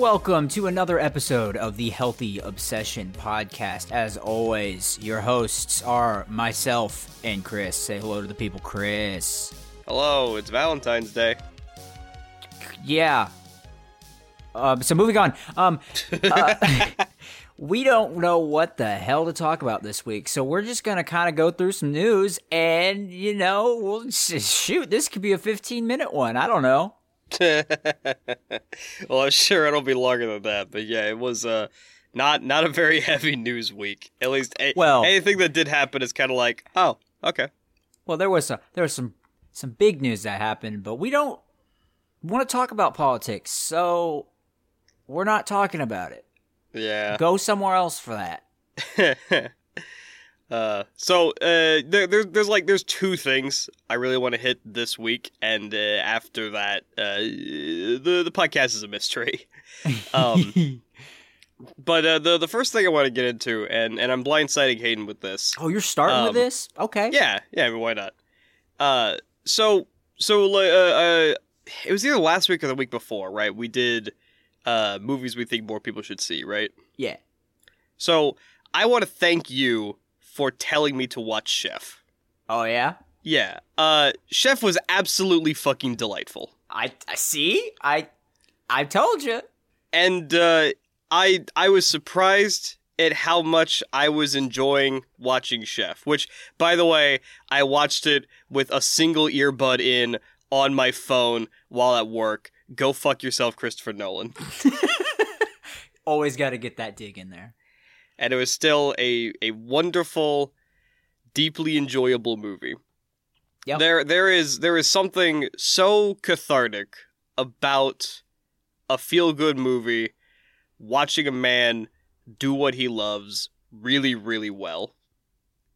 Welcome to another episode of the Healthy Obsession podcast. As always, your hosts are myself and Chris. Say hello to the people, Chris. Hello, it's Valentine's Day. Yeah. Um, so moving on. Um, uh, we don't know what the hell to talk about this week, so we're just gonna kind of go through some news, and you know, we'll just, shoot. This could be a 15 minute one. I don't know. well, I'm sure it'll be longer than that, but yeah, it was uh not not a very heavy news week. At least, a- Well- anything that did happen is kind of like, oh, okay. Well, there was a, there was some some big news that happened, but we don't want to talk about politics, so we're not talking about it. Yeah. Go somewhere else for that. uh, so uh, there, there's there's like there's two things I really want to hit this week, and uh, after that, uh, the the podcast is a mystery. Um, but uh, the the first thing I want to get into, and and I'm blindsiding Hayden with this. oh, you're starting um, with this? Okay. Yeah, yeah, I mean, why not? Uh, so so uh, uh, it was either last week or the week before, right? We did uh movies we think more people should see, right? Yeah. So I want to thank you for telling me to watch Chef. Oh yeah. Yeah, uh, Chef was absolutely fucking delightful, I I see. I I told you. and uh, I I was surprised at how much I was enjoying watching Chef. Which, by the way, I watched it with a single earbud in on my phone while at work. Go fuck yourself, Christopher Nolan. Always got to get that dig in there. And it was still a a wonderful, deeply enjoyable movie. Yep. There there is there is something so cathartic about a feel good movie watching a man do what he loves really really well.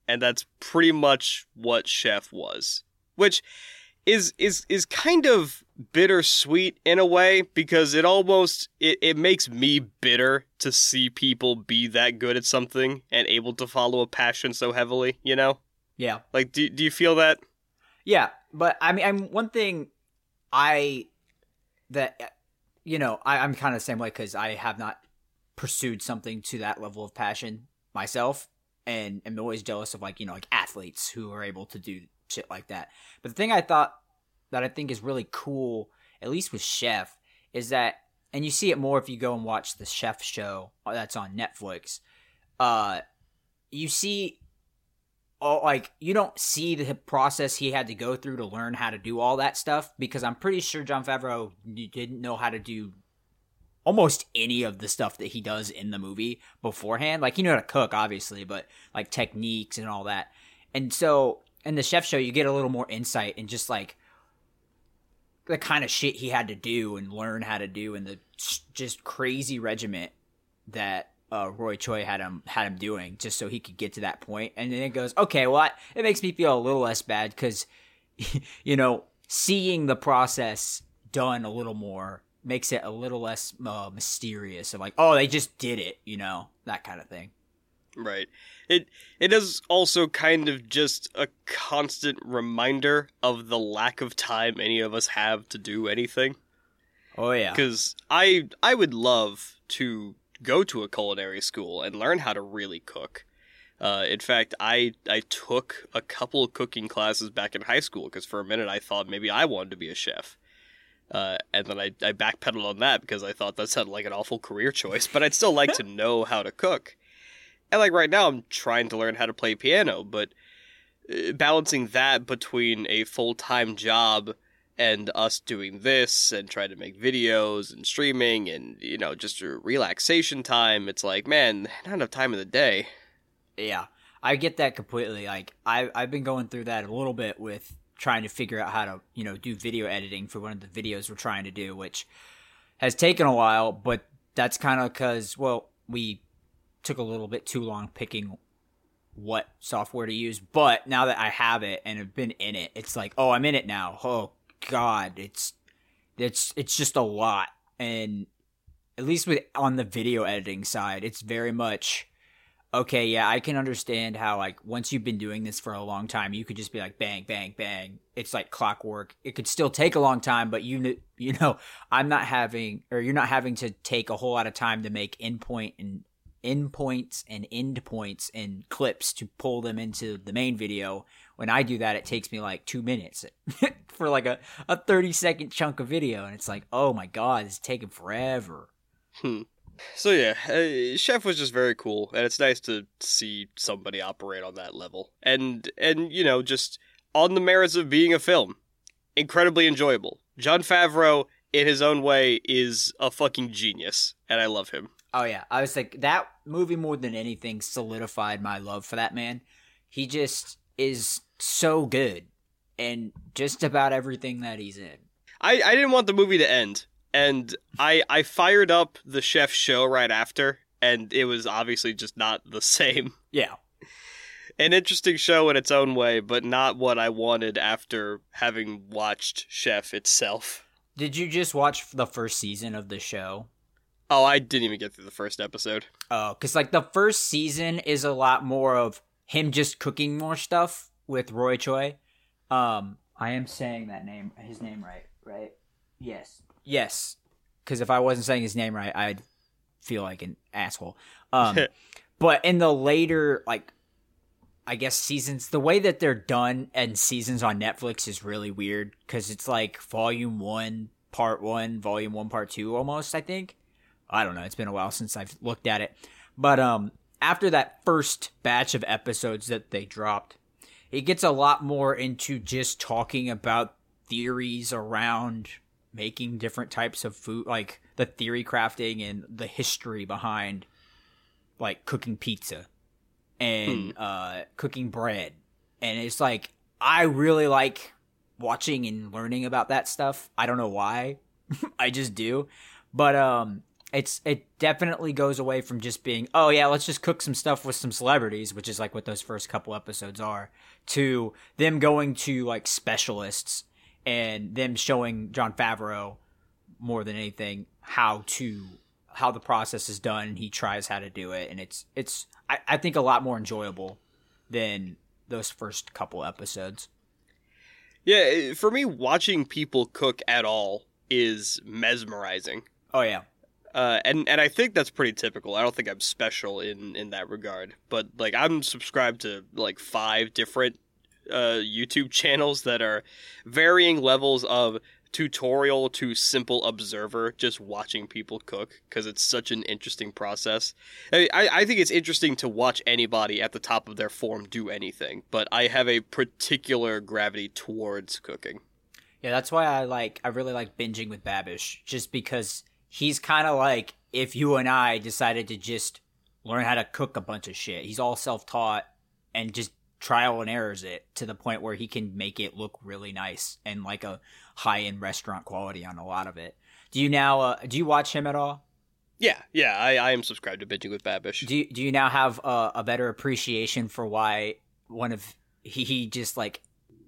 And that's pretty much what Chef was. Which is is is kind of bittersweet in a way because it almost it, it makes me bitter to see people be that good at something and able to follow a passion so heavily, you know? Yeah. Like do do you feel that? Yeah, but I mean, I'm one thing I that you know I, I'm kind of the same way because I have not pursued something to that level of passion myself, and am always jealous of like you know like athletes who are able to do shit like that. But the thing I thought that I think is really cool, at least with Chef, is that, and you see it more if you go and watch the Chef show that's on Netflix. Uh, you see oh, like you don't see the process he had to go through to learn how to do all that stuff because I'm pretty sure Jon Favreau didn't know how to do almost any of the stuff that he does in the movie beforehand. Like he knew how to cook, obviously, but like techniques and all that. And so in the chef show, you get a little more insight and just like the kind of shit he had to do and learn how to do and the just crazy regiment that uh, Roy Choi had him had him doing just so he could get to that point. And then it goes, okay, well, it makes me feel a little less bad because, you know, seeing the process done a little more makes it a little less uh, mysterious of like, oh, they just did it, you know, that kind of thing. Right. It it is also kind of just a constant reminder of the lack of time any of us have to do anything. Oh yeah, Because I I would love to go to a culinary school and learn how to really cook. Uh, in fact, I I took a couple of cooking classes back in high school because for a minute I thought maybe I wanted to be a chef. Uh, and then I, I backpedaled on that because I thought that sounded like an awful career choice, but I'd still like to know how to cook. And like right now, I'm trying to learn how to play piano, but uh, balancing that between a full time job and us doing this and trying to make videos and streaming and you know just relaxation time, it's like man, not enough time in the day. Yeah, I get that completely. Like I I've been going through that a little bit with trying to figure out how to you know do video editing for one of the videos we're trying to do, which has taken a while. But that's kind of because well we took a little bit too long picking what software to use. But now that I have it and have been in it, it's like oh I'm in it now. Oh God, it's it's it's just a lot and at least with on the video editing side, it's very much okay, yeah, I can understand how like once you've been doing this for a long time, you could just be like bang, bang, bang. It's like clockwork. It could still take a long time, but you you know, I'm not having or you're not having to take a whole lot of time to make endpoint and endpoints and end points and clips to pull them into the main video. When I do that, it takes me like two minutes for like a, a 30 second chunk of video. And it's like, oh my God, it's taking forever. Hmm. So yeah, uh, Chef was just very cool, and it's nice to see somebody operate on that level, and and you know just on the merits of being a film, incredibly enjoyable. Jon Favreau, in his own way, is a fucking genius, and I love him. Oh yeah, I was like that movie more than anything solidified my love for that man. He just is so good, and just about everything that he's in. I I didn't want the movie to end and I I fired up the chef show right after, and it was obviously just not the same. Yeah, an interesting show in its own way, but not what I wanted after having watched Chef itself. Did you just watch the first season of the show? Oh, I didn't even get through the first episode. Oh, because like the first season is a lot more of him just cooking more stuff with Roy Choi. Um, I am saying that name, his name right, right? Yes, Yes, because if I wasn't saying his name right, I'd feel like an asshole. Um, but in the later, like, I guess seasons, the way that they're done and seasons on Netflix is really weird because it's like volume one, part one, volume one, part two, almost. I think. I don't know. It's been a while since I've looked at it, but um, after that first batch of episodes that they dropped, it gets a lot more into just talking about theories around making different types of food, like the theory crafting and the history behind like cooking pizza and hmm. uh, cooking bread. And it's like, I really like watching and learning about that stuff. I don't know why. I just do. But um it's it definitely goes away from just being, oh yeah, let's just cook some stuff with some celebrities, which is like what those first couple episodes are, to them going to like specialists and them showing Jon Favreau more than anything how to how the process is done and he tries how to do it and it's it's I, I think a lot more enjoyable than those first couple episodes. Yeah, eh, for me watching people cook at all is mesmerizing. Oh yeah. Uh, and and I think that's pretty typical. I don't think I'm special in in that regard, but like I'm subscribed to like five different uh, YouTube channels that are varying levels of tutorial to simple observer just watching people cook because it's such an interesting process I, I, I, think it's interesting to watch anybody at the top of their form do anything but i have a particular gravity towards cooking yeah that's why i like i really like binging with babish just because he's kind of like if you and i decided to just learn how to cook a bunch of shit he's all self-taught and just trial and errors it to the point where he can make it look really nice and like a high end restaurant quality on a lot of it. Do you now uh, do you watch him at all? Yeah, yeah, I, I am subscribed to Binging with Babish. Do you, do you now have a, a better appreciation for why one of he, he just like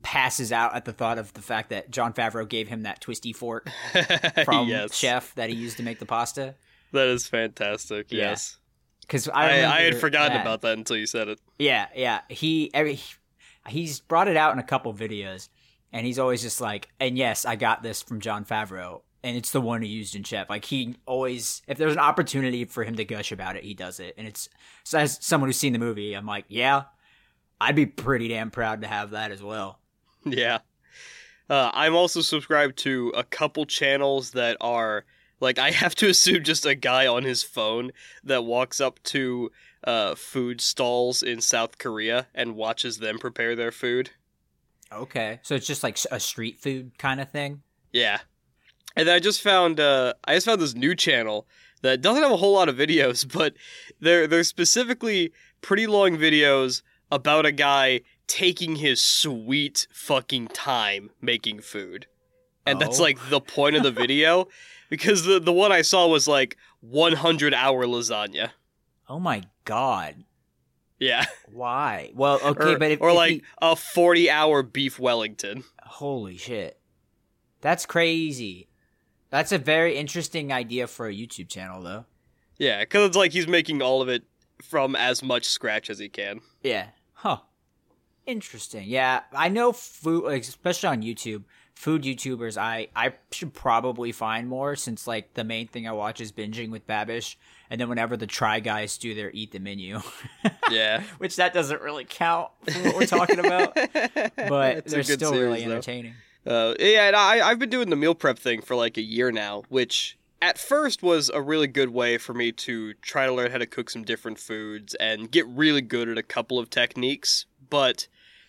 passes out at the thought of the fact that Jon Favreau gave him that twisty fork from yes. chef that he used to make the pasta? That is fantastic. Yeah. Yes because I, I, I, had forgotten that. about that until you said it. Yeah, yeah. He he's brought it out in a couple videos, and he's always just like, and yes, I got this from Jon Favreau, and it's the one he used in Chef. Like he always, if there's an opportunity for him to gush about it, he does it, and it's so as someone who's seen the movie, I'm like, yeah, I'd be pretty damn proud to have that as well. Yeah. Uh, I'm also subscribed to a couple channels that are like I have to assume just a guy on his phone that walks up to uh, food stalls in South Korea and watches them prepare their food. Okay, so it's just like a street food kind of thing. Yeah, and I just found uh, I just found this new channel that doesn't have a whole lot of videos, but they're they're specifically pretty long videos about a guy taking his sweet fucking time making food. And oh. that's like the point of the oh. video. because the the one I saw was like 100 hour lasagna. Oh my god. Yeah. Why? Well, okay, or, but if, or if like he... a 40 hour beef Wellington. Holy shit. That's crazy. That's a very interesting idea for a YouTube channel, though. Yeah, because it's like he's making all of it from as much scratch as he can. Yeah. Huh. Interesting. Yeah, I know food, especially on YouTube, food YouTubers. I I should probably find more since like the main thing I watch is binging with Babish, and then whenever the Try Guys do their eat the menu, Yeah. which that doesn't really count for what we're talking about, but It's they're still series, really entertaining. Uh, yeah, and I, I've been doing the meal prep thing for like a year now, which at first was a really good way for me to try to learn how to cook some different foods and get really good at a couple of techniques. But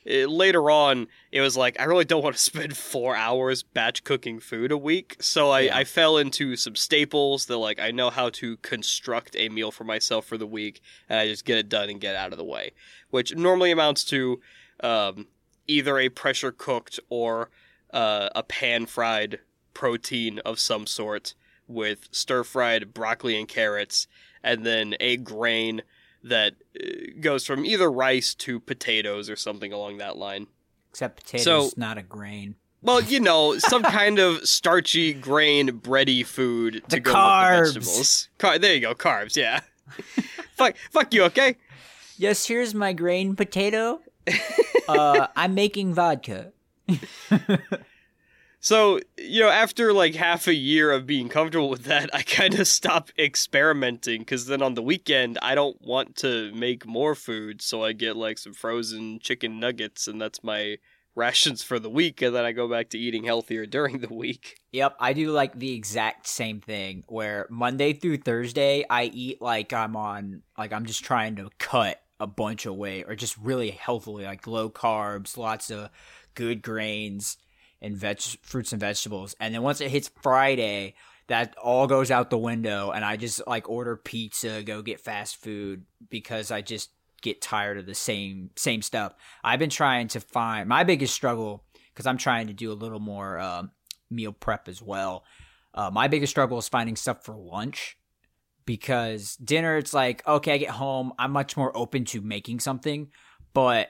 uh, later on, it was like, I really don't want to spend four hours batch cooking food a week. So I, Yeah. I fell into some staples that, like, I know how to construct a meal for myself for the week, and I just get it done and get out of the way, which normally amounts to um, either a pressure cooked or uh, a pan fried protein of some sort with stir fried broccoli and carrots, and then a grain that uh, goes from either rice to potatoes or something along that line. Except potatoes, So- not a grain. Well, you know, some kind of starchy grain bready food to The go carbs. with the vegetables. Car- there you go, carbs. Yeah. fuck, fuck you. Okay. Yes, here's my grain potato. uh, I'm making vodka. So, you know, after like half a year of being comfortable with that, I kind of stop experimenting because then on the weekend, I don't want to make more food. So I get like some frozen chicken nuggets, and that's my rations for the week. And then I go back to eating healthier during the week. Yep, I do like the exact same thing where Monday through Thursday I eat like I'm on like I'm just trying to cut a bunch of weight or just really healthily like low carbs, lots of good grains and veg fruits and vegetables. And then once it hits Friday, that all goes out the window and I just like order pizza, go get fast food because I just get tired of the same same stuff. I've been trying to find my biggest struggle because I'm trying to do a little more um, meal prep as well. Uh, my biggest struggle is finding stuff for lunch because dinner it's like okay, I get home, I'm much more open to making something, but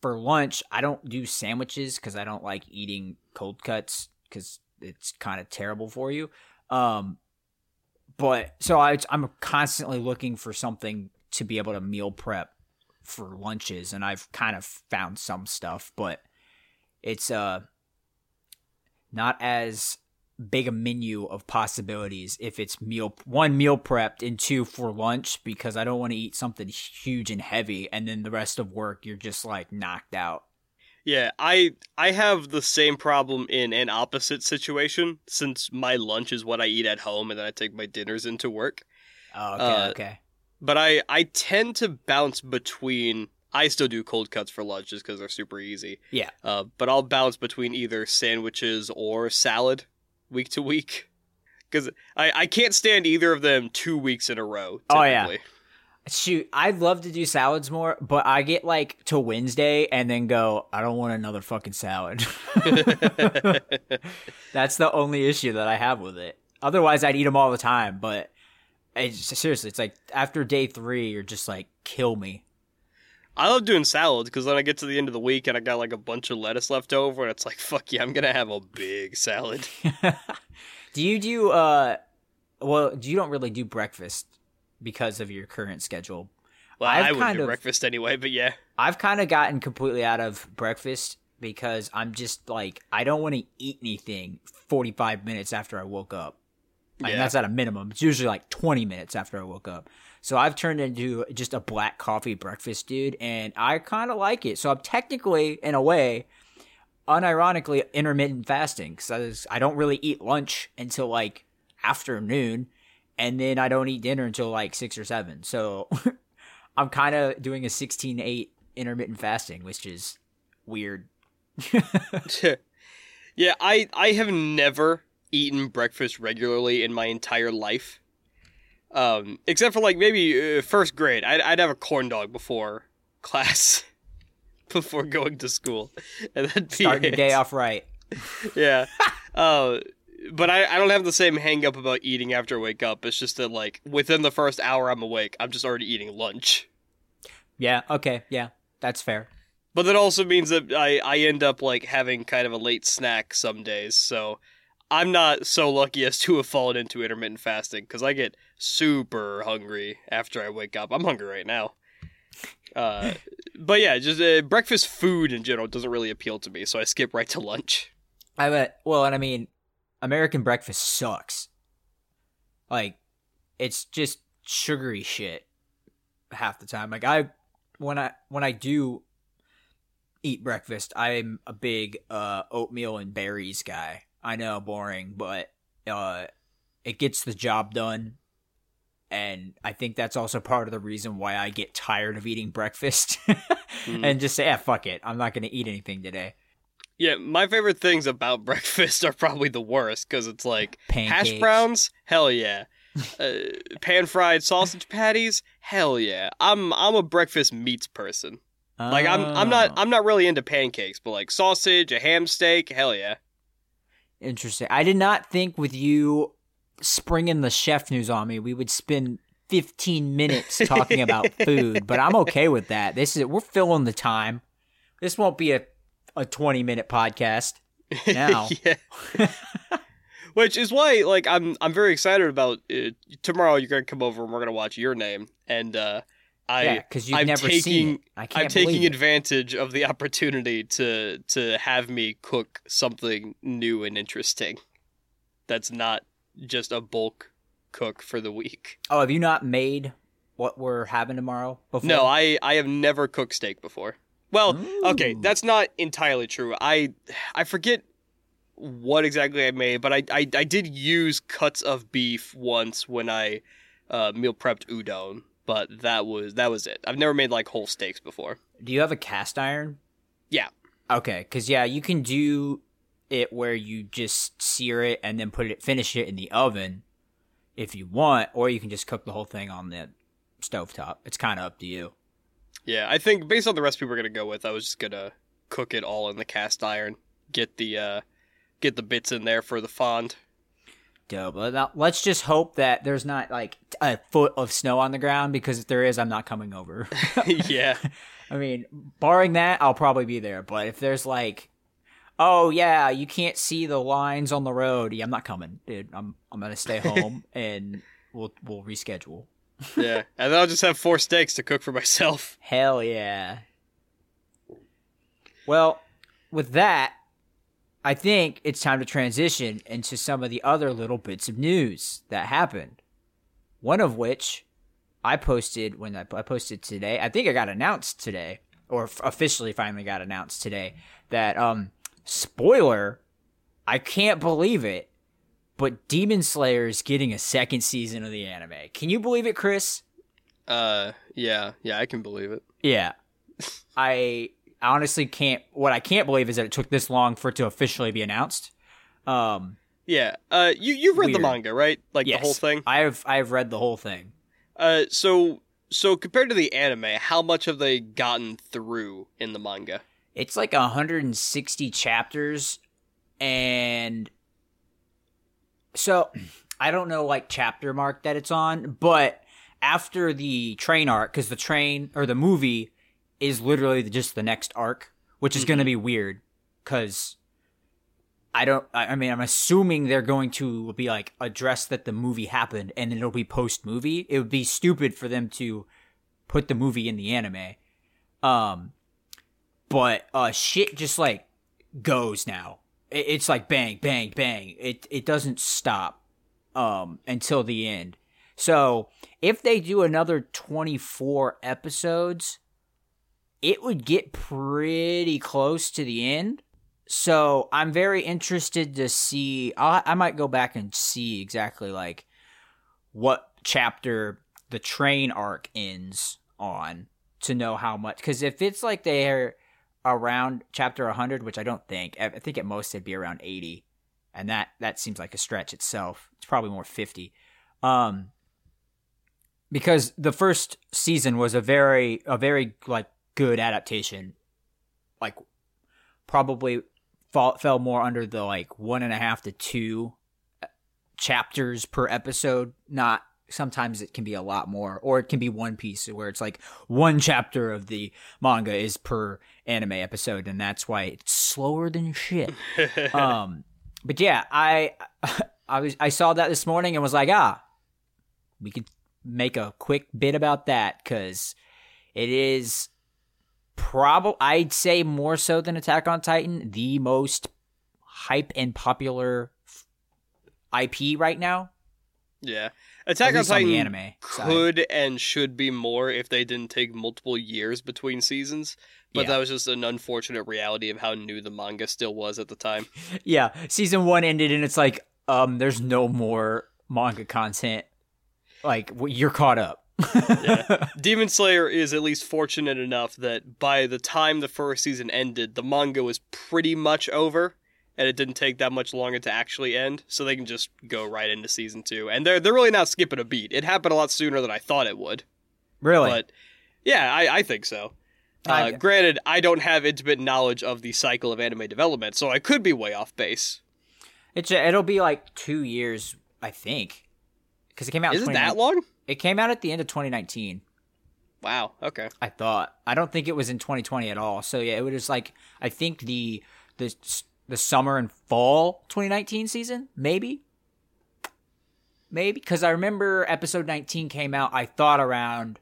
for lunch I don't do sandwiches because I don't like eating cold cuts because it's kind of terrible for you. Um, but so I, I'm constantly looking for something to be able to meal prep for lunches, and I've kind of found some stuff, but it's uh not as big a menu of possibilities if it's meal one meal prepped and two for lunch because I don't want to eat something huge and heavy and then the rest of work you're just like knocked out. Yeah, I I have the same problem in an opposite situation since my lunch is what I eat at home and then I take my dinners into work. Oh, okay, Uh, okay. But I I tend to bounce between. I still do cold cuts for lunch just because they're super easy. Yeah. Uh, but I'll bounce between either sandwiches or salad week to week because I I can't stand either of them two weeks in a row. Oh, yeah. Shoot, I'd love to do salads more, but I get like to Wednesday and then go, I don't want another fucking salad. That's the only issue that I have with it. Otherwise, I'd eat them all the time, but it's, seriously, it's like after day three, you're just like, kill me. I love doing salads because then I get to the end of the week and I got like a bunch of lettuce left over and it's like fuck yeah, I'm gonna have a big salad. do you do, uh, well, you don't really do breakfast because of your current schedule. Well, I've I would do of- breakfast anyway, but yeah. I've kind of gotten completely out of breakfast because I'm just like I don't want to eat anything 45 minutes after I woke up. And Yeah. that's at a minimum. It's usually like 20 minutes after I woke up. So I've turned into just a black coffee breakfast dude and I kind of like it. So I'm technically in a way unironically intermittent fasting cuz I don't really eat lunch until like afternoon and then I don't eat dinner until like 6 or 7. So I'm kind of doing a 16-8 intermittent fasting, which is weird. yeah, I I have never eaten breakfast regularly in my entire life. Um, except for like maybe uh, first grade, I'd, I'd have a corn dog before class, before going to school, and then Starting the day off right. yeah. uh, but I, I don't have the same hang up about eating after I wake up. It's just that like within the first hour I'm awake, I'm just already eating lunch. Yeah, okay, yeah. That's fair. But that also means that I, I end up like having kind of a late snack some days. So I'm not so lucky as to have fallen into intermittent fasting because I get super hungry after I wake up. I'm hungry right now. Uh, but yeah, just uh, breakfast food in general doesn't really appeal to me, so I skip right to lunch. I bet. Well, and I mean, American breakfast sucks. Like, it's just sugary shit half the time. Like I, when I when I do eat breakfast, I'm a big uh, oatmeal and berries guy. I know, boring, but uh, it gets the job done. And I think that's also part of the reason why I get tired of eating breakfast Mm. and just say, yeah, fuck it. I'm not going to eat anything today. Yeah, my favorite things about breakfast are probably the worst because it's like Pancakes. hash browns, hell yeah. uh, pan fried sausage patties, hell yeah. I'm I'm a breakfast meats person. Like I'm I'm not Oh, I'm not really into pancakes, but like sausage, a ham steak, hell yeah. Interesting. I did not think with you springing the chef news on me, we would spend 15 minutes talking about food, but I'm okay with that. This is we're filling the time. This won't be a a 20 minute podcast. Now. Which is why, like, I'm I'm very excited about uh, tomorrow. You're gonna come over and we're gonna watch Your Name, and uh, I yeah, because you've I'm never taking seen it. I can't I'm taking it. advantage of the opportunity to to have me cook something new and interesting. That's not just a bulk cook for the week. Oh, have you not made what we're having tomorrow before? No, I I have never cooked steak before. Well, okay, that's not entirely true. I I forget what exactly I made, but I I, I did use cuts of beef once when I uh, meal prepped udon, but that was that was it. I've never made like whole steaks before. Do you have a cast iron? Yeah. Okay, because yeah, you can do it where you just sear it and then put it, finish it in the oven, if you want, or you can just cook the whole thing on the stovetop. It's kind of up to you. Yeah, I think based on the recipe we're gonna go with, I was just gonna cook it all in the cast iron, get the uh, get the bits in there for the fond. Dope. Let's just hope that there's not like a foot of snow on the ground because if there is, I'm not coming over. yeah, I mean, barring that, I'll probably be there. But if there's like, oh yeah, you can't see the lines on the road, yeah, I'm not coming, dude. I'm I'm gonna stay home and we'll we'll reschedule. yeah, and then I'll just have four steaks to cook for myself. Hell yeah. Well, with that, I think it's time to transition into some of the other little bits of news that happened. One of which I posted when I, I posted today. I think I got announced today, or f- officially finally got announced today, that, um, spoiler, I can't believe it, but Demon Slayer is getting a second season of the anime. Can you believe it, Chris? Uh, yeah, yeah, I can believe it. Yeah. I honestly can't what I can't believe is that it took this long for it to officially be announced. Um Yeah, uh, you you've read the manga, right? Like yes, the whole thing. I have I have read the whole thing. Uh, so so compared to the anime, how much have they gotten through in the manga? It's like 160 chapters and so I don't know like chapter mark that it's on, but after the train arc cuz the train or the movie is literally just the next arc, which is going to be weird cuz I don't. I mean, I'm assuming they're going to be like address that the movie happened, and then it'll be post movie. It would be stupid for them to put the movie in the anime. Um, but uh, shit just like goes now. It, it's like bang, bang, bang. It it doesn't stop um until the end. So if they do another 24 episodes, it would get pretty close to the end. So I'm very interested to see. i I might go back and see exactly like what chapter the train arc ends on to know how much. Because if it's like they're around chapter 100, which I don't think, I I think at most it'd be around 80, and that that seems like a stretch itself. It's probably more 50. Um, because the first season was a very a very like good adaptation, like probably fall, fell more under the like one and a half to two uh, chapters per episode. Not sometimes it can be a lot more, or it can be one piece where it's like one chapter of the manga is per anime episode, and that's why it's slower than shit. um, but yeah, I I was I saw that this morning and was like, ah, we could make a quick bit about that because it is probably I'd say more so than Attack on Titan the most hype and popular IP right now. Yeah, Attack on on Titan the anime side. could and should be more if they didn't take multiple years between seasons. But Yeah. that was just an unfortunate reality of how new the manga still was at the time. Yeah, season one ended and it's like, um, there's no more manga content. Like you're caught up. Yeah. Demon Slayer is at least fortunate enough that by the time the first season ended, the manga was pretty much over, and it didn't take that much longer to actually end, so they can just go right into season two. And they're they're really not skipping a beat. It happened a lot sooner than I thought it would. really? But yeah, I, I think so. Uh, granted, I don't have intimate knowledge of the cycle of anime development, so I could be way off base. It's it'll be like two years, I think, because it came out. Isn't 2019 that long? It came out at the end of 2019. Wow. Okay. I thought. I don't think it was in 2020 at all. So yeah, it was like I think the the the summer and fall 2019 season, maybe. Maybe because I remember episode 19 came out. I thought around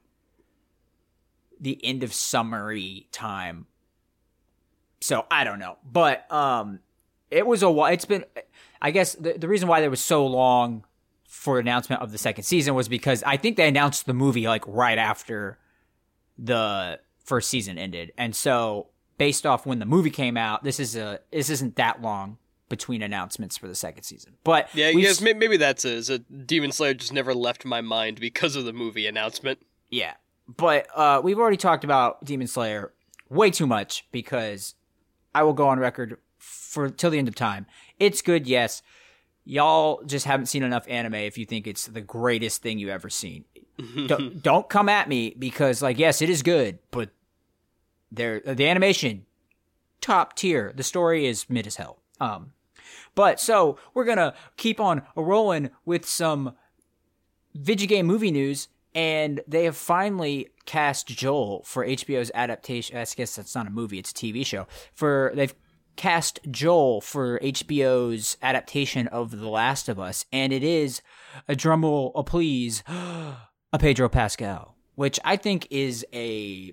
the end of summery time. So I don't know, but um, it was a while. It's been, I guess the the reason why there was so long for announcement of the second season was because I think they announced the movie like right after the first season ended. And so based off when the movie came out, this is a this isn't that long between announcements for the second season. But Yeah, yes, maybe that's it. Is that Demon Slayer just never left my mind because of the movie announcement. yeah. But uh we've already talked about Demon Slayer way too much because I will go on record for till the end of time. It's good, yes. Y'all just haven't seen enough anime if you think it's the greatest thing you ever seen. don't, don't come at me because like yes it is good but there the animation top tier. The story is mid as hell. Um but so we're gonna keep on rolling with some video game movie news and they have finally cast joel for hbo's adaptation. I guess that's not a movie it's a tv show. For they've cast joel for hbo's adaptation of the last of us and it is a drumroll a please a Pedro Pascal, which I think is a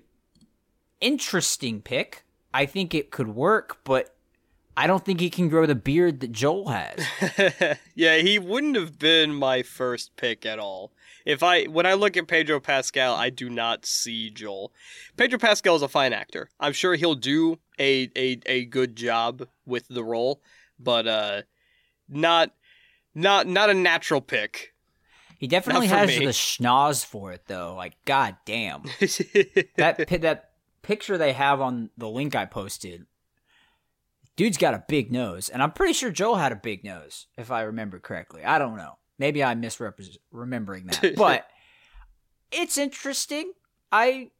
interesting pick. I think it could work, but I don't think he can grow the beard that Joel has. yeah, he wouldn't have been my first pick at all. If I when I look at Pedro Pascal, I do not see Joel. Pedro Pascal is a fine actor. I'm sure he'll do a a, a good job with the role, but uh not not not a natural pick. He definitely has me. the schnoz for it, though. Like, god damn. that that picture they have on the link I posted, dude's got a big nose, and I'm pretty sure Joel had a big nose, if I remember correctly. I don't know. Maybe I'm misremembering that, but it's interesting. I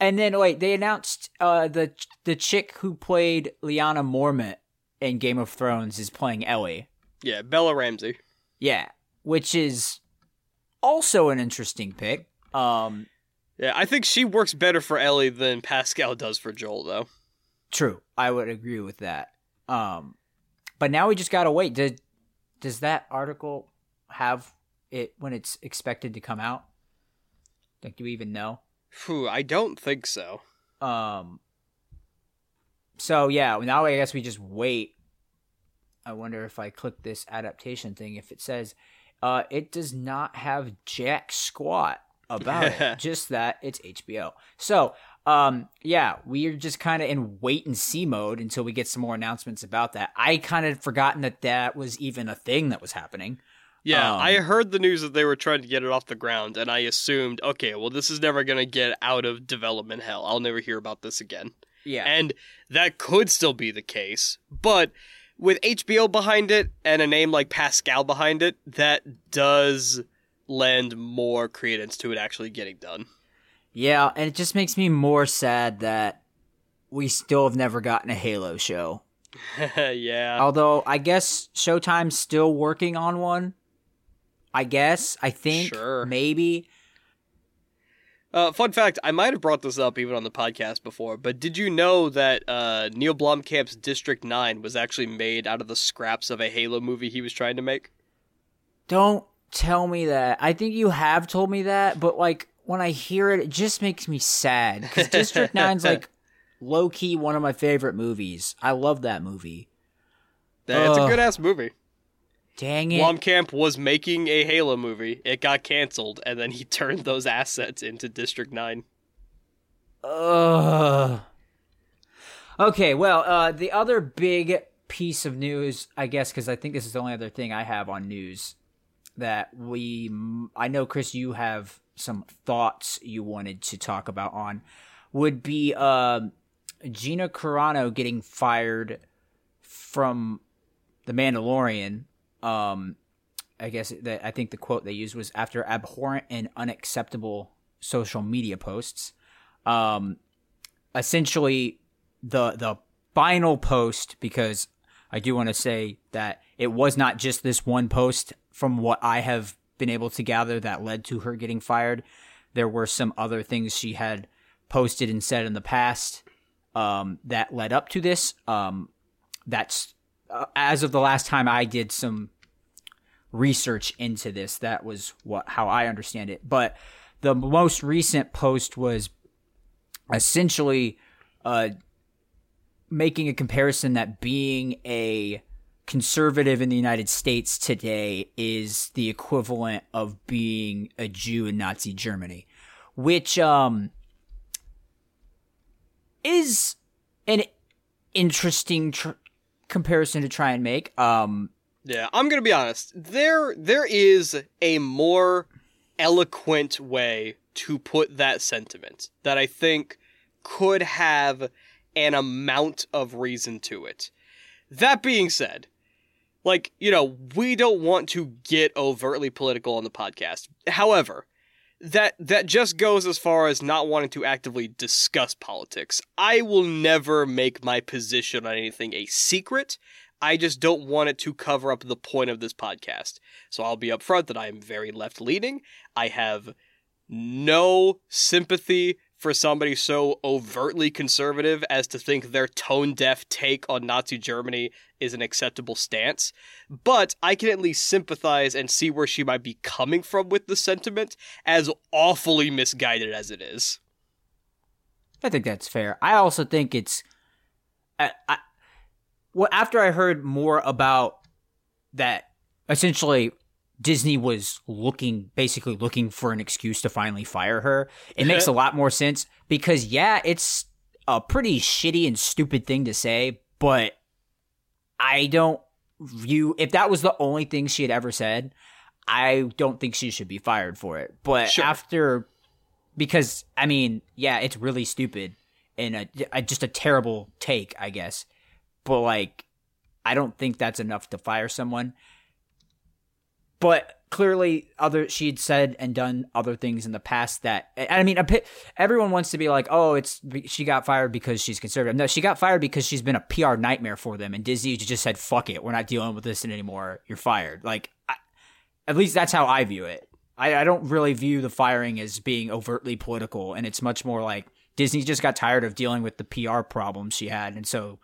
and then wait, they announced uh, the the chick who played Lyanna Mormont in Game of Thrones is playing Ellie. yeah, Bella Ramsey. Yeah, which is also an interesting pick. Um, Yeah, I think she works better for Ellie than Pascal does for Joel, though. True, I would agree with that. Um, but now we just gotta wait. Did does that article have it when it's expected to come out? Like, do we even know? Phew, I don't think so. Um. So yeah, now I guess we just wait. I wonder if I click this adaptation thing, if it says, uh, it does not have jack squat about it. Just that it's HBO. So, um, yeah, we're just kind of in wait and see mode until we get some more announcements about that. I kind of forgotten that that was even a thing that was happening. Yeah, Um, I heard the news that they were trying to get it off the ground, and I assumed, okay, well, this is never going to get out of development hell. I'll never hear about this again. Yeah. And that could still be the case, but with HBO behind it and a name like Pascal behind it, that does lend more credence to it actually getting done. Yeah, and it just makes me more sad that we still have never gotten a Halo show. yeah. Although I guess Showtime's still working on one. I guess. I think Sure. maybe. Uh, fun fact: I might have brought this up even on the podcast before, but did you know that uh, Neil Blomkamp's District Nine was actually made out of the scraps of a Halo movie he was trying to make? Don't tell me that. I think you have told me that, but like when I hear it, it just makes me sad because District Nine's like low key one of my favorite movies. I love that movie. It's a good ass movie. Dang it! Blomkamp was making a Halo movie. It got canceled, and then he turned those assets into District Nine. Ugh. Okay, well, uh, the other big piece of news, I guess, because I think this is the only other thing I have on news that we, I know, Chris, you have some thoughts you wanted to talk about on, would be um Gina Carano getting fired from The Mandalorian. Um, I guess that I think the quote they used was after abhorrent and unacceptable social media posts. Um, essentially, the the final post because I do want to say that it was not just this one post from what I have been able to gather that led to her getting fired. There were some other things she had posted and said in the past um, that led up to this. Um, that's uh, as of the last time I did some research into this. That was what how I understand it. But the most recent post was essentially uh, making a comparison that being a conservative in the United States today is the equivalent of being a Jew in Nazi Germany, which um is an interesting tr- comparison to try and make. Um Yeah, I'm gonna be honest. There, there is a more eloquent way to put that sentiment that I think could have an amount of reason to it. That being said, like, you know, we don't want to get overtly political on the podcast. However, that that just goes as far as not wanting to actively discuss politics. I will never make my position on anything a secret. I just don't want it to cover up the point of this podcast. So I'll be upfront that I am very left leaning. I have no sympathy for somebody so overtly conservative as to think their tone deaf take on Nazi Germany is an acceptable stance. But I can at least sympathize and see where she might be coming from with the sentiment, as awfully misguided as it is. I think that's fair. I also think it's I, I well after I heard more about that essentially Disney was looking basically looking for an excuse to finally fire her. It makes a lot more sense because yeah, it's a pretty shitty and stupid thing to say, but I don't view if that was the only thing she had ever said, I don't think she should be fired for it. But Sure. after because I mean, yeah, it's really stupid and a, a, just a terrible take, I guess. But like, I don't think that's enough to fire someone. But clearly, other she had said and done other things in the past that I mean, bit- everyone wants to be like, oh, it's she got fired because she's conservative. No, she got fired because she's been a PR nightmare for them, and Disney just said, fuck it, we're not dealing with this anymore. You're fired. Like, I, at least that's how I view it. I, I don't really view the firing as being overtly political, and it's much more like Disney just got tired of dealing with the PR problems she had, and so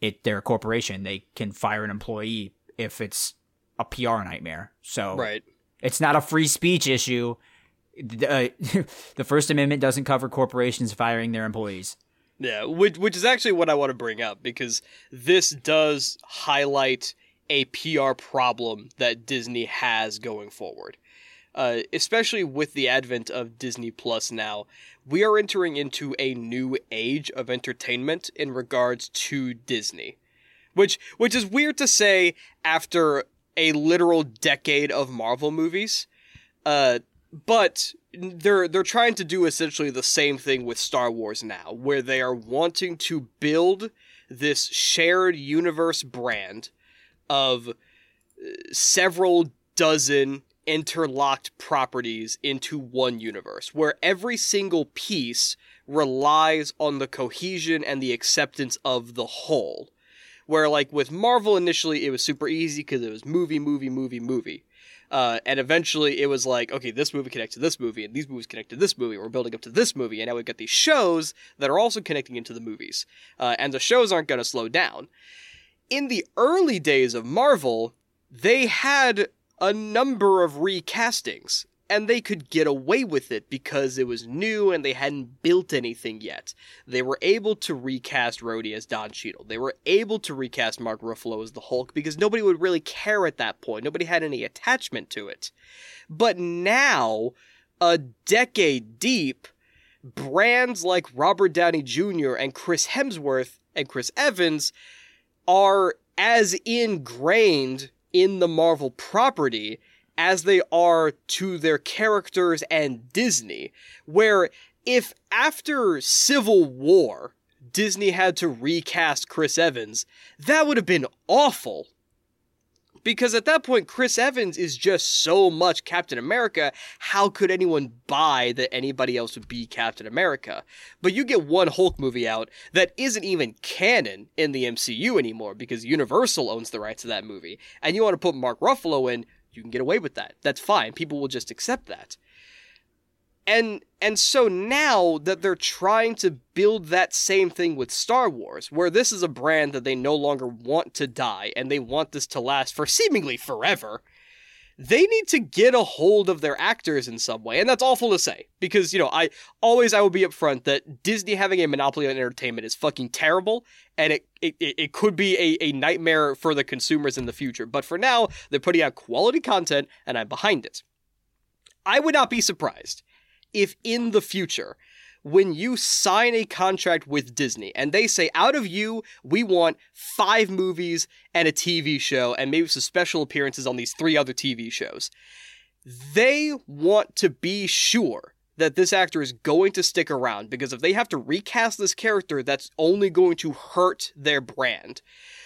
it they're a corporation. They can fire an employee if it's a PR nightmare. So Right. it's not a free speech issue. The, uh, the First Amendment doesn't cover corporations firing their employees. Yeah, which which is actually what I want to bring up because this does highlight a PR problem that Disney has going forward. Uh, especially with the advent of Disney Plus now, we are entering into a new age of entertainment in regards to Disney. Which which is weird to say after a literal decade of Marvel movies. Uh, but they're they're trying to do essentially the same thing with Star Wars now, where they are wanting to build this shared universe brand of uh, several dozen interlocked properties into one universe, where every single piece relies on the cohesion and the acceptance of the whole. Where like with Marvel initially it was super easy because it was movie, movie, movie, movie. Uh, and eventually it was like, okay, this movie connects to this movie, and these movies connect to this movie. We're building up to this movie, and now we've got these shows that are also connecting into the movies. Uh, and the shows aren't going to slow down. In the early days of Marvel, they had a number of recastings and they could get away with it because it was new and they hadn't built anything yet. They were able to recast Rhodey as Don Cheadle. They were able to recast Mark Ruffalo as the Hulk because nobody would really care at that point. Nobody had any attachment to it. But now, a decade deep, brands like Robert Downey Jr. and Chris Hemsworth and Chris Evans are as ingrained in the Marvel property as they are to their characters and Disney. Where if after Civil War, Disney had to recast Chris Evans, that would have been awful. Because at that point, Chris Evans is just so much Captain America. How could anyone buy that anybody else would be Captain America? But you get one Hulk movie out that isn't even canon in the MCU anymore because Universal owns the rights to that movie. And you want to put Mark Ruffalo in, you can get away with that. That's fine. People will just accept that. And and so now that they're trying to build that same thing with Star Wars, where this is a brand that they no longer want to die and they want this to last for seemingly forever, they need to get a hold of their actors in some way. And that's awful to say because, you know, I always I will be upfront that Disney having a monopoly on entertainment is fucking terrible and it, it, it could be a, a nightmare for the consumers in the future. But for now, they're putting out quality content and I'm behind it. I would not be surprised if in the future, when you sign a contract with Disney and they say, out of you, we want five movies and a TV show and maybe some special appearances on these three other TV shows, they want to be sure that this actor is going to stick around because if they have to recast this character, that's only going to hurt their brand.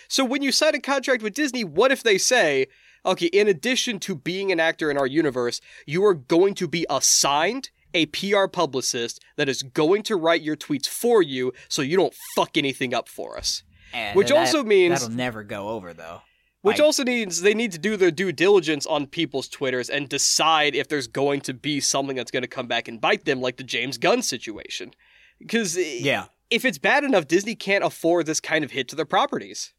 So when you sign a contract with Disney, what if they say, okay, in addition to being an actor in our universe, you are going to be assigned a PR publicist that is going to write your tweets for you so you don't fuck anything up for us. And Which that- also means that'll never go over though. which Like- also means they need to do their due diligence on people's Twitters and decide if there's going to be something that's going to come back and bite them, like the James Gunn situation. Because eh, Yeah. if it's bad enough, Disney can't afford this kind of hit to their properties.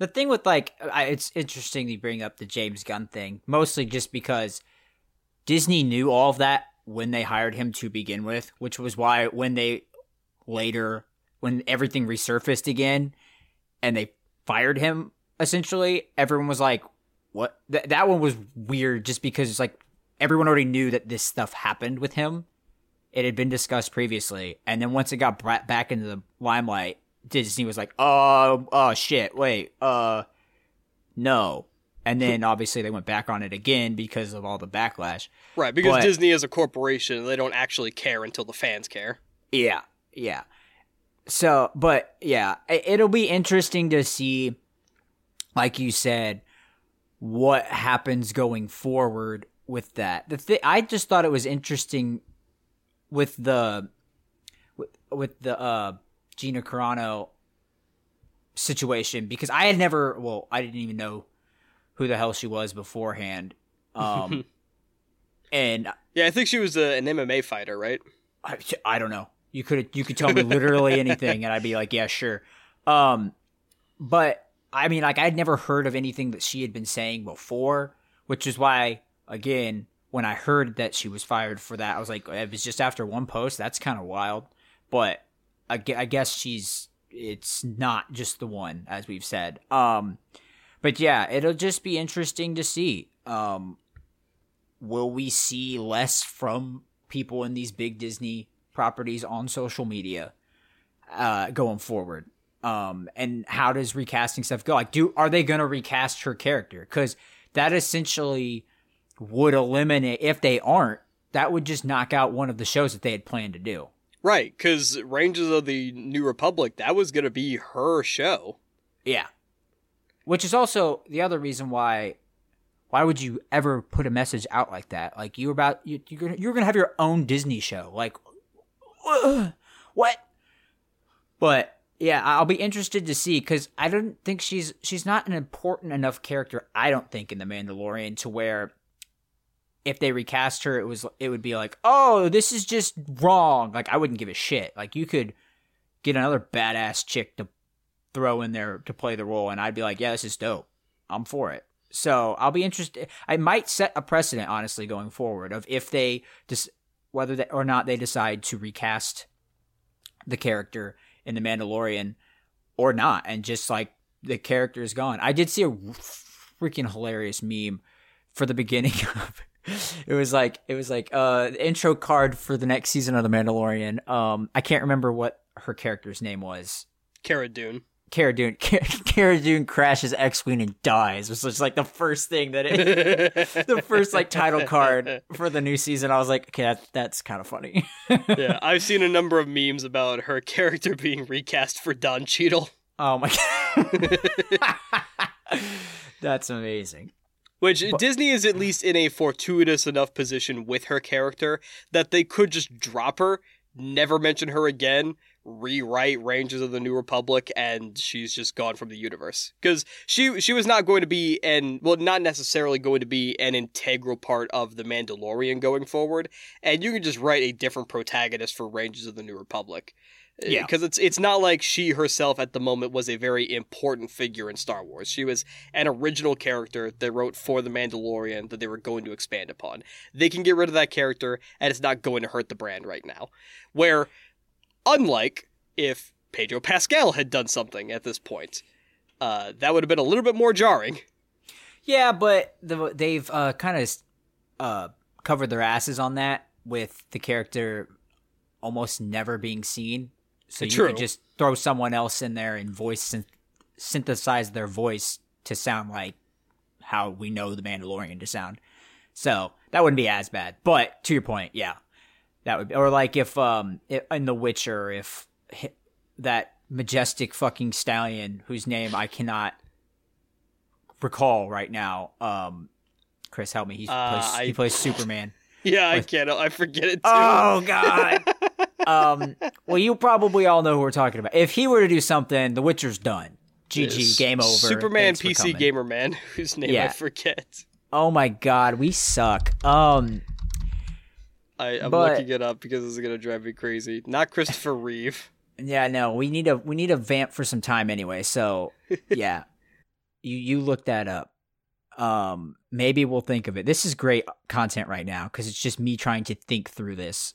The thing with like, I, it's interesting you bring up the James Gunn thing, mostly just because Disney knew all of that when they hired him to begin with, which was why when they later, when everything resurfaced again, and they fired him, essentially, everyone was like, "What?" Th- that one was weird, just because it's like everyone already knew that this stuff happened with him. It had been discussed previously, and then once it got brought back into the limelight, Disney was like, "Oh, oh shit, wait, uh, no." And then obviously they went back on it again because of all the backlash. Right, because But- Disney is a corporation, they don't actually care until the fans care. Yeah, yeah. So, but yeah, it'll be interesting to see, like you said, what happens going forward with that. The thi- I just thought it was interesting with the with, with the uh Gina Carano situation because I had never, well, I didn't even know who the hell she was beforehand. Um, and Yeah, I think she was a, an MMA fighter, right? I, I don't know. You could you could tell me literally anything, and I'd be like, yeah, sure. Um, but I mean, like I'd never heard of anything that she had been saying before, which is why, again, when I heard that she was fired for that, I was like, it was just after one post. That's kind of wild. But I, I guess she's it's not just the one, as we've said. Um, but yeah, it'll just be interesting to see. Um, will we see less from people in these big Disney properties on social media uh, going forward? Um, and how does recasting stuff go? Like, do are they going to recast her character? Because that essentially would eliminate. If they aren't, that would just knock out one of the shows that they had planned to do. Right, because Rangers of the New Republic, that was going to be her show. Yeah. Which is also the other reason why why would you ever put a message out like that? Like you're about you you're gonna, you're to have your own Disney show. Like what? But yeah, I'll be interested to see because I don't think she's she's not an important enough character. I don't think in the Mandalorian to where if they recast her, it was it would be like, oh, this is just wrong. Like I wouldn't give a shit. Like you could get another badass chick to throw in there to play the role, and I'd be like, yeah, this is dope. I'm for it. So I'll be interested. I might set a precedent, honestly, going forward of if they just whether they, or not they decide to recast the character in the Mandalorian or not, and just like the character is gone. I did see a freaking hilarious meme for the beginning of it was like it was like uh intro card for the next season of the Mandalorian. Um I can't remember what her character's name was. Cara Dune. Cara Dune Cara Dune crashes X-wing and dies. It was like the first thing that it, the first like title card for the new season. I was like, okay, that, that's kind of funny. yeah, I've seen a number of memes about her character being recast for Don Cheadle. Oh my god, that's amazing. Which but, Disney is at least in a fortuitous enough position with her character that they could just drop her, never mention her again, rewrite Rangers of the New Republic, and she's just gone from the universe. Because she she was not going to be an well, not necessarily going to be an integral part of the Mandalorian going forward, and you can just write a different protagonist for Rangers of the New Republic. Eh, yeah, because it's it's not like she herself at the moment was a very important figure in Star Wars. She was an original character they wrote for the Mandalorian that they were going to expand upon. They can get rid of that character, and it's not going to hurt the brand right now. Where, unlike if Pedro Pascal had done something at this point, uh, that would have been a little bit more jarring. Yeah, but the, they've uh, kind of uh, covered their asses on that with the character almost never being seen so you could just throw someone else in there and voice synth- synthesize their voice to sound like how we know the Mandalorian to sound. So that wouldn't be as bad. But to your point, yeah, that would be, or like if um in The Witcher, if that majestic fucking stallion whose name I cannot recall right now. Um, Chris, help me. He uh, plays, I... he plays Superman. Yeah, I can't. I forget it too. Oh God. um, well, you probably all know who we're talking about. If he were to do something, The Witcher's done. GG, game over. Superman PC gamer man, whose name yeah. I forget. Oh my god, we suck. Um, I, am but, looking it up because this is gonna drive me crazy. Not Christopher Reeve. Yeah, no, we need a we need a vamp for some time anyway. So yeah, you you look that up. Um, maybe we'll think of it. This is great content right now because it's just me trying to think through this.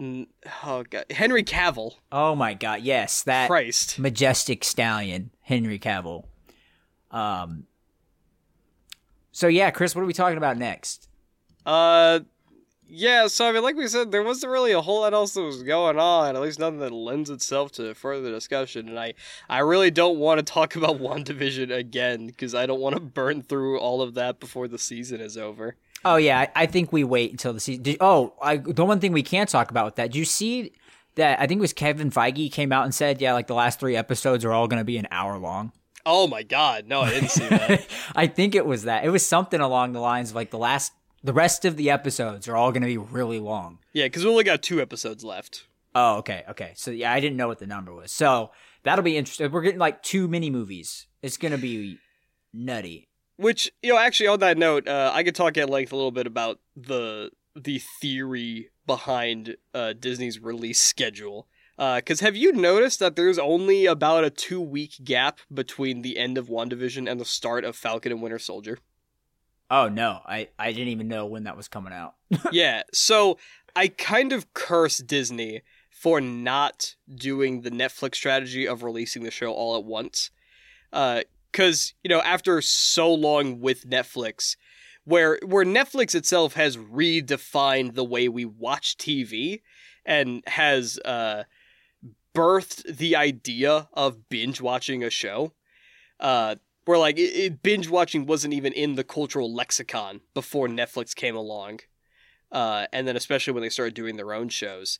Oh god, Henry Cavill. Oh my god, yes, that Christ, majestic stallion, Henry Cavill. Um. So yeah, Chris, what are we talking about next? Uh, yeah. So I mean, like we said, there wasn't really a whole lot else that was going on. At least nothing that lends itself to further discussion. And I, I really don't want to talk about WandaVision again because I don't want to burn through all of that before the season is over. Oh yeah, I, I think we wait until the season. Did, oh, I, the one thing we can't talk about with that. Did you see that? I think it was Kevin Feige came out and said, yeah, like the last three episodes are all going to be an hour long. Oh my god, no, I didn't see that. I think it was that. It was something along the lines of like the last, the rest of the episodes are all going to be really long. Yeah, because we only got two episodes left. Oh, okay, okay. So yeah, I didn't know what the number was. So that'll be interesting. We're getting like two mini movies. It's going to be nutty. Which you know, actually, on that note, uh, I could talk at length a little bit about the the theory behind uh, Disney's release schedule. Because uh, have you noticed that there's only about a two week gap between the end of WandaVision and the start of Falcon and Winter Soldier? Oh no, I I didn't even know when that was coming out. yeah, so I kind of curse Disney for not doing the Netflix strategy of releasing the show all at once. Uh, because you know after so long with Netflix, where where Netflix itself has redefined the way we watch TV and has uh, birthed the idea of binge watching a show. Uh, where like it, it, binge watching wasn't even in the cultural lexicon before Netflix came along, uh, and then especially when they started doing their own shows,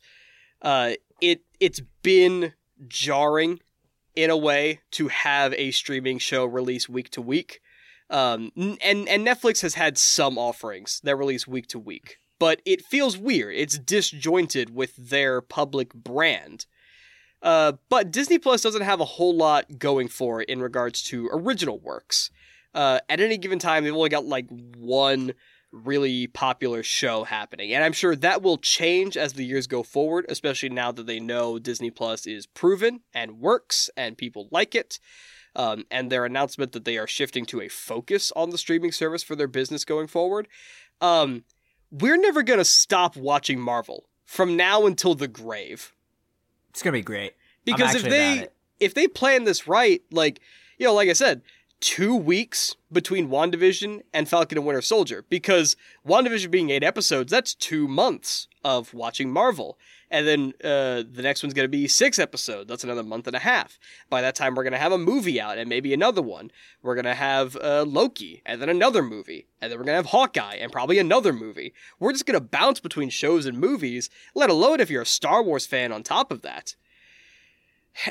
uh, it it's been jarring in a way to have a streaming show release week to week. Um, and and Netflix has had some offerings that release week to week, but it feels weird. It's disjointed with their public brand. Uh, but Disney Plus doesn't have a whole lot going for it in regards to original works. Uh, at any given time, they've only got like one really popular show happening. And I'm sure that will change as the years go forward, especially now that they know Disney Plus is proven and works and people like it. Um, and their announcement that they are shifting to a focus on the streaming service for their business going forward. Um, we're never going to stop watching Marvel from now until the grave. It's gonna be great. Because if they if they plan this right, like you know, like I said, two weeks between WandaVision and Falcon and Winter Soldier. Because WandaVision being eight episodes, that's two months of watching Marvel. And then uh, the next one's going to be six episodes. That's another month and a half. By that time, we're going to have a movie out and maybe another one. We're going to have uh, Loki and then another movie. And then we're going to have Hawkeye and probably another movie. We're just going to bounce between shows and movies, let alone if you're a Star Wars fan on top of that.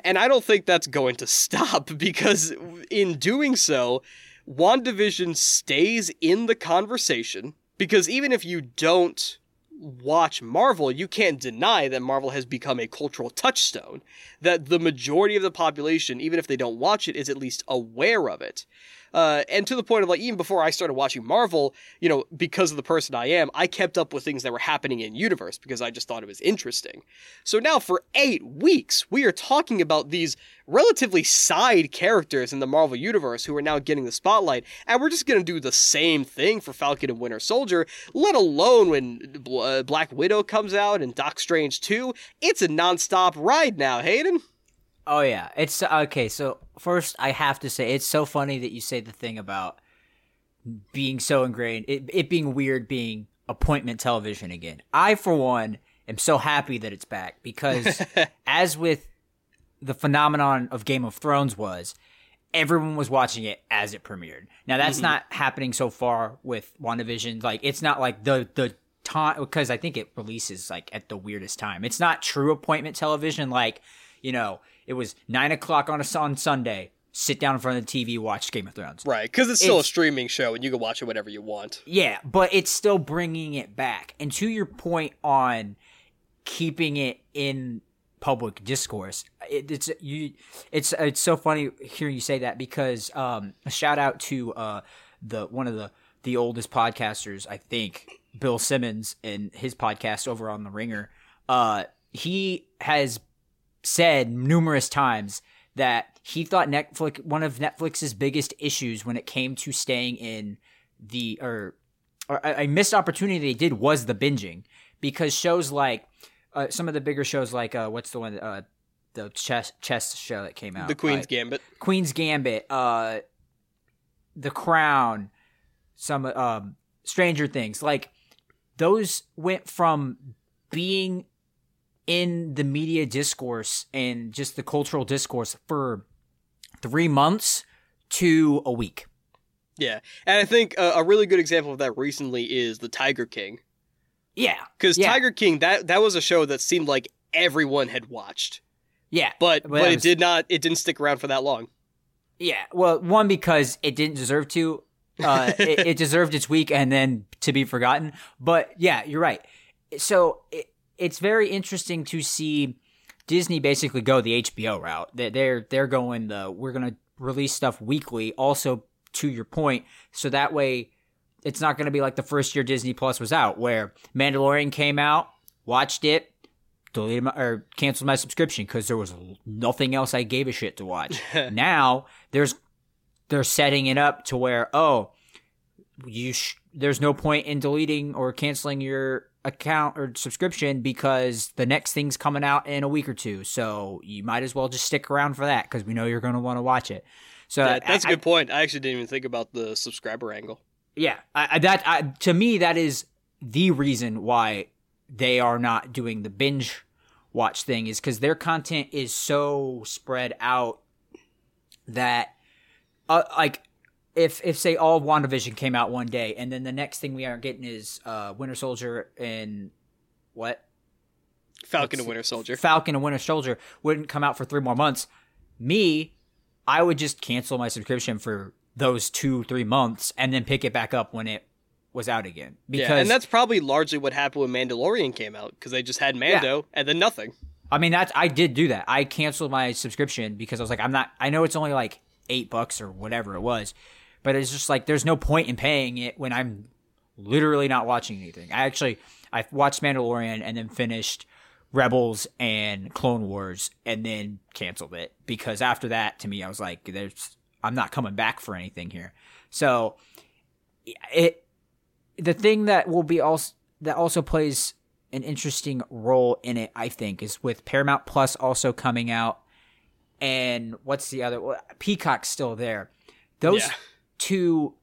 And I don't think that's going to stop because in doing so, WandaVision stays in the conversation because even if you don't watch Marvel, you can't deny that Marvel has become a cultural touchstone. That the majority of the population, even if they don't watch it, is at least aware of it. Uh, and to the point of like, even before I started watching Marvel, you know, because of the person I am, I kept up with things that were happening in universe because I just thought it was interesting. So now for eight weeks, we are talking about these relatively side characters in the Marvel universe who are now getting the spotlight, and we're just gonna do the same thing for Falcon and Winter Soldier, let alone when uh, Black Widow comes out and Doc Strange 2. It's a nonstop ride now, Hayden. Oh yeah, it's okay. So first, I have to say it's so funny that you say the thing about being so ingrained, it, it being weird, being appointment television again. I, for one, am so happy that it's back because, as with the phenomenon of Game of Thrones was, everyone was watching it as it premiered. Now that's mm-hmm. not happening so far with WandaVision. Like it's not like the the time because I think it releases like at the weirdest time. It's not true appointment television like you know it was nine o'clock on a on Sunday. Sit down in front of the TV, watch Game of Thrones. Right, because it's still it's, a streaming show, and you can watch it whenever you want. Yeah, but it's still bringing it back. And to your point on keeping it in public discourse, it, it's you. It's it's so funny hearing you say that because um, a shout out to uh, the one of the the oldest podcasters, I think, Bill Simmons, and his podcast over on the Ringer. Uh, he has said numerous times that he thought Netflix one of Netflix's biggest issues when it came to staying in the or, or a missed opportunity they did was the binging. Because shows like uh, some of the bigger shows like uh, what's the one uh, the chess chess show that came out the Queen's Gambit. Queen's Gambit uh the Crown some um Stranger Things. Like those went from being in the media discourse and just the cultural discourse for three months to a week. Yeah, and I think a, a really good example of that recently is the Tiger King. Yeah, because yeah. Tiger King that that was a show that seemed like everyone had watched. Yeah, but but, but it was... did not. It didn't stick around for that long. Yeah, well, one because it didn't deserve to. Uh, it, it, deserved its week and then to be forgotten. But yeah, you're right. So it, it's very interesting to see Disney basically go the HBO route. They're they're going the we're gonna release stuff weekly. Also, to your point, so that way it's not gonna be like the first year Disney Plus was out, where Mandalorian came out, watched it, deleted my, or canceled my subscription because there was nothing else I gave a shit to watch. now there's they're setting it up to where oh you sh- there's no point in deleting or canceling your account or subscription because the next thing's coming out in a week or two. So you might as well just stick around for that because we know you're going to want to watch it. So yeah, that's I, a good point. I actually didn't even think about the subscriber angle. Yeah, I, that to me that is the reason why they are not doing the binge watch thing is because their content is so spread out that uh, like if if say all WandaVision came out one day and then the next thing we are getting is uh Winter Soldier and what? Falcon and Winter Soldier. Falcon and Winter Soldier wouldn't come out for three more months. Me, I would just cancel my subscription for those two, three months and then pick it back up when it was out again. Because yeah, and that's probably largely what happened when Mandalorian came out, because they just had Mando yeah. and then nothing. I mean, that's I did do that. I canceled my subscription because I was like, I'm not. I know it's only like eight bucks or whatever it was, but it's just like there's no point in paying it when I'm literally not watching anything. I actually I watched Mandalorian and then finished Rebels and Clone Wars and then canceled it because after that, to me, I was like, there's I'm not coming back for anything here. So it the thing that will be also that also plays an interesting role in it, I think, is with Paramount Plus also coming out, and what's the other? Well, Peacock's still there. Those Yeah. Two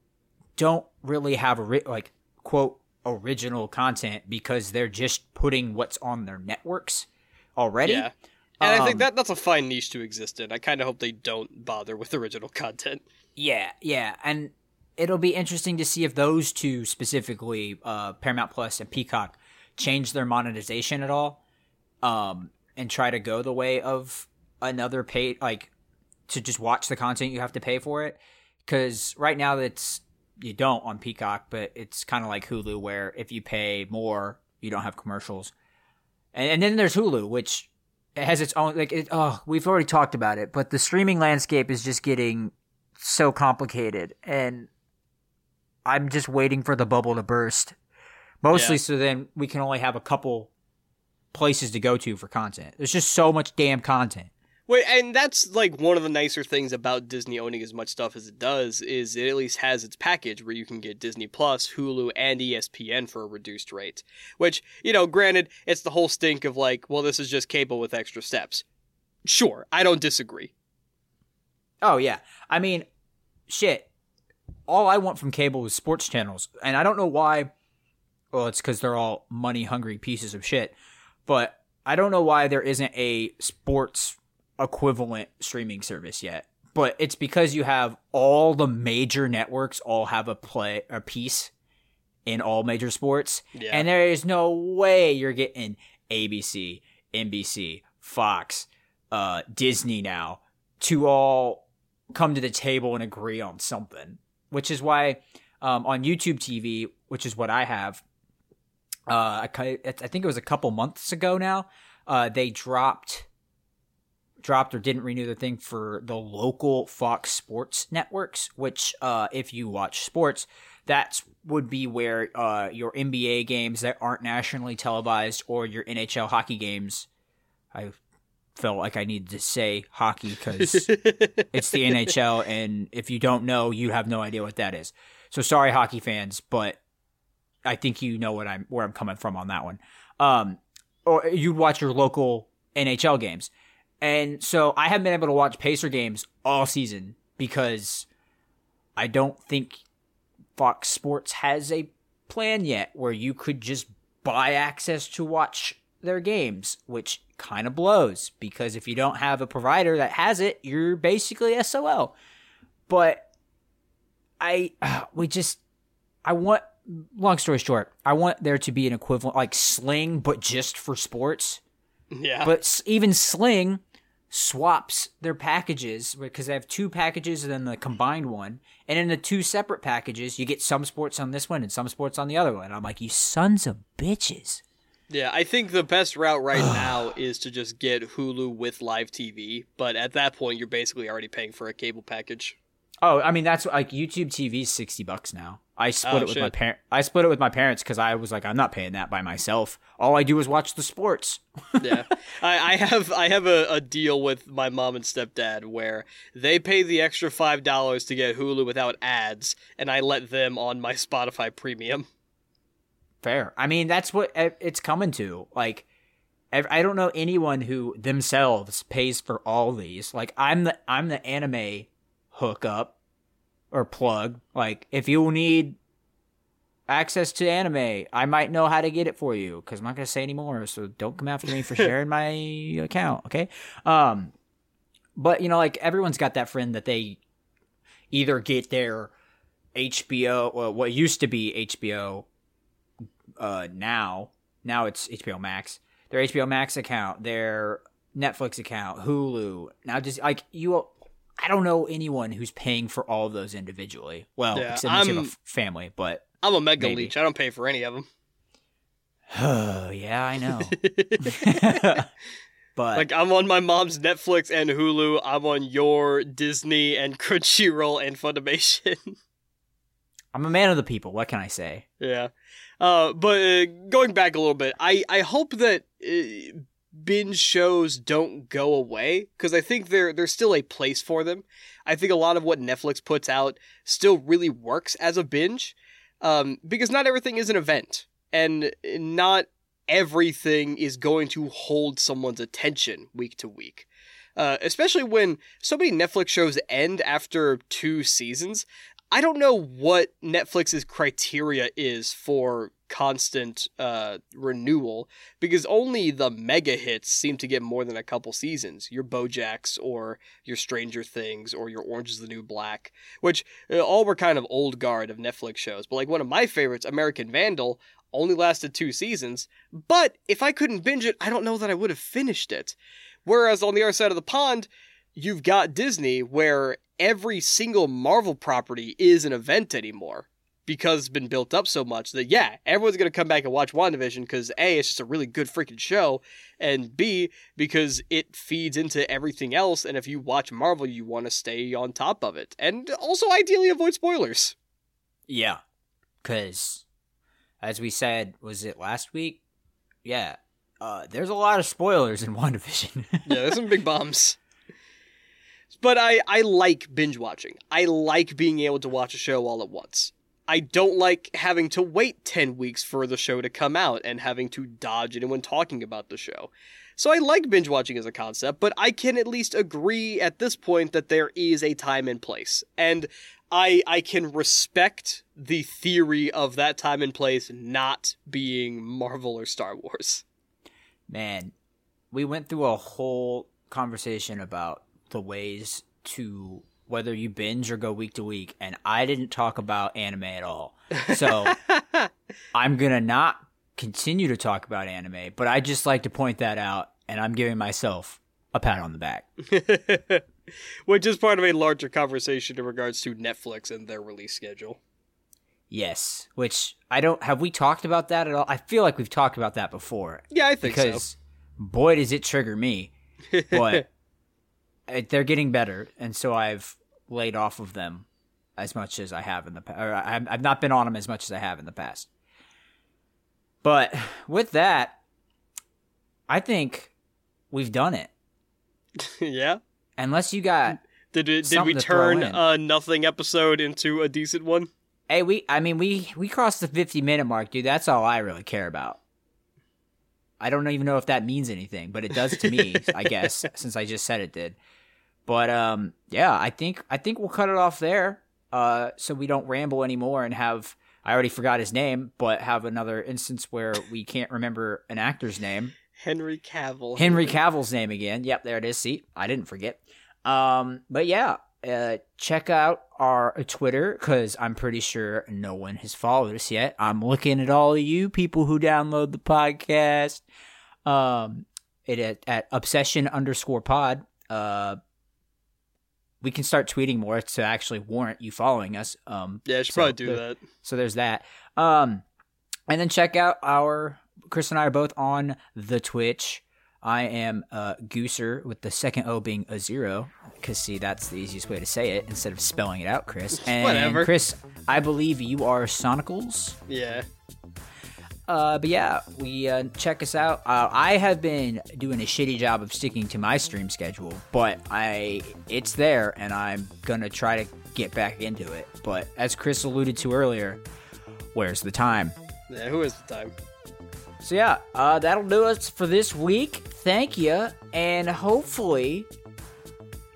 don't really have ri- like quote original content because they're just putting what's on their networks already. Yeah. And I Um, think that that's a fine niche to exist in. I kind of hope they don't bother with original content. Yeah, yeah, and it'll be interesting to see if those two specifically, uh, Paramount Plus and Peacock, change their monetization at all, um, and try to go the way of another pay, like to just watch the content you have to pay for it. Because right now it's you don't on Peacock, but it's kind of like Hulu, where if you pay more, you don't have commercials. And, and then there's Hulu, which has its own like it, oh we've already talked about it but the streaming landscape is just getting so complicated and i'm just waiting for the bubble to burst mostly Yeah. so then we can only have a couple places to go to for content there's just so much damn content Wait, and that's like one of the nicer things about Disney owning as much stuff as it does is it at least has its package where you can get Disney Plus, Hulu, and ESPN for a reduced rate. Which, you know, granted, it's the whole stink of like, well, this is just cable with extra steps. Sure, I don't disagree. oh yeah i mean shit all i want from cable is sports channels and i don't know why well it's because they're all money hungry pieces of shit but i don't know why there isn't a sports equivalent streaming service yet but it's because you have all the major networks all have a play a piece in all major sports Yeah. and there is no way you're getting abc nbc fox uh disney now to all come to the table and agree on something which is why um, on youtube tv which is what i have uh, I, I think it was a couple months ago now. Uh, they dropped, dropped or didn't renew the thing for the local Fox Sports networks. Which, uh, if you watch sports, that would be where uh, your NBA games that aren't nationally televised or your NHL hockey games. I felt like I needed to say hockey because it's the NHL, and if you don't know, you have no idea what that is. So sorry, hockey fans, but I think you know what I'm where I'm coming from on that one. Um, or you'd watch your local NHL games, and so I haven't been able to watch Pacer games all season because I don't think Fox Sports has a plan yet where you could just buy access to watch their games, which kind of blows because if you don't have a provider that has it, you're basically SOL. But I we just I want long story short, I want there to be an equivalent like Sling but just for sports. yeah. But even Sling swaps their packages because they have two packages and then the combined one. And in the two separate packages, you get some sports on this one and some sports on the other one. I'm like, you sons of bitches. Yeah, I think the best route right now is to just get Hulu with live TV, but at that point you're basically already paying for a cable package. Oh, I mean that's like YouTube TV is sixty bucks now. I split Oh, it with my shit. parent. I split it with my parents because I was like, I'm not paying that by myself. All I do is watch the sports. yeah, I, I have I have a, a deal with my mom and stepdad where they pay the extra five dollars to get Hulu without ads, and I let them on my Spotify Premium. Fair. I mean, that's what it's coming to. Like, I don't know anyone who themselves pays for all these. Like, I'm the I'm the anime hookup or plug. Like, if you need access to anime, I might know how to get it for you because I'm not gonna say anymore. So don't come after me for sharing my account. Okay. Um, but you know, like everyone's got that friend that they either get their HBO, well, what used to be HBO uh now now it's HBO Max. Their HBO Max account, their Netflix account, Hulu. Now just like you I don't know anyone who's paying for all of those individually. Well, Yeah, except you have a I'm- f- family, but I'm a mega Maybe. leech. I don't pay for any of them. oh yeah, I know. But Like I'm on my mom's Netflix and Hulu. I'm on your Disney and Crunchyroll and Funimation. I'm a man of the people. What can I say? yeah. Uh, but uh, going back a little bit, I I hope that uh, binge shows don't go away because I think there there's still a place for them. I think a lot of what Netflix puts out still really works as a binge, um, because not everything is an event, and not everything is going to hold someone's attention week to week. Uh, especially when so many Netflix shows end after two seasons. I don't know what Netflix's criteria is for constant uh, renewal because only the mega hits seem to get more than a couple seasons. Your Bojacks or your Stranger Things or your Orange is the New Black, which uh, all were kind of old guard of Netflix shows. But like one of my favorites, American Vandal, only lasted two seasons. But if I couldn't binge it, I don't know that I would have finished it. Whereas on the other side of the pond, you've got Disney where every single Marvel property is an event anymore because it's been built up so much that yeah, everyone's gonna come back and watch WandaVision because A, it's just a really good freaking show, and B, because it feeds into everything else, and if you watch Marvel, you want to stay on top of it. And also ideally avoid spoilers. Yeah, because as we said, was it last week? Yeah, uh, there's a lot of spoilers in WandaVision. yeah, there's some big bombs. But I, I like binge watching. I like being able to watch a show all at once. I don't like having to wait 10 weeks for the show to come out and having to dodge anyone talking about the show. So I like binge watching as a concept, but I can at least agree at this point that there is a time and place. And I I can respect the theory of that time and place not being Marvel or Star Wars. Man, we went through a whole conversation about the ways to whether you binge or go week to week, and I didn't talk about anime at all. So I'm gonna not continue to talk about anime, but I just like to point that out, and I'm giving myself a pat on the back. Which is part of a larger conversation in regards to Netflix and their release schedule. Yes, which I don't have we talked about that at all? I feel like we've talked about that before. Yeah, I think because so. boy does it trigger me. But they're getting better, and so I've laid off of them as much as I have in the past. I've, I've not been on them as much as I have in the past. But with that, I think we've done it. yeah. Unless you got Did it, did we turn a nothing episode into a decent one? Hey, we I mean we we crossed the 50 minute mark, dude. That's all I really care about. I don't even know if that means anything, but it does to me, I guess, since I just said it did. But um yeah, I think I think we'll cut it off there. Uh so we don't ramble anymore and have I already forgot his name, but have another instance where we can't remember an actor's name. Henry Cavill. Henry Cavill's name again. Yep, there it is. See, I didn't forget. Um, but yeah, uh, check out our Twitter because I'm pretty sure no one has followed us yet. I'm looking at all of you people who download the podcast. Um, it at, at obsession underscore pod. Uh, we can start tweeting more to actually warrant you following us. Um, Yeah, I should so probably do there- that. so there's that. Um, and then check out our Chris and I are both on the Twitch. I am uh, Gooser with the second O being a zero, because see that's the easiest way to say it instead of spelling it out, Chris. And Whatever. Chris, I believe you are Sonicals. Yeah. Uh, but yeah, we uh, check us out. Uh, I have been doing a shitty job of sticking to my stream schedule, but I it's there, and I'm gonna try to get back into it. But as Chris alluded to earlier, where's the time? Yeah, who is the time? So yeah, uh, that'll do us for this week. Thank you, and hopefully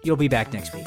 you'll be back next week.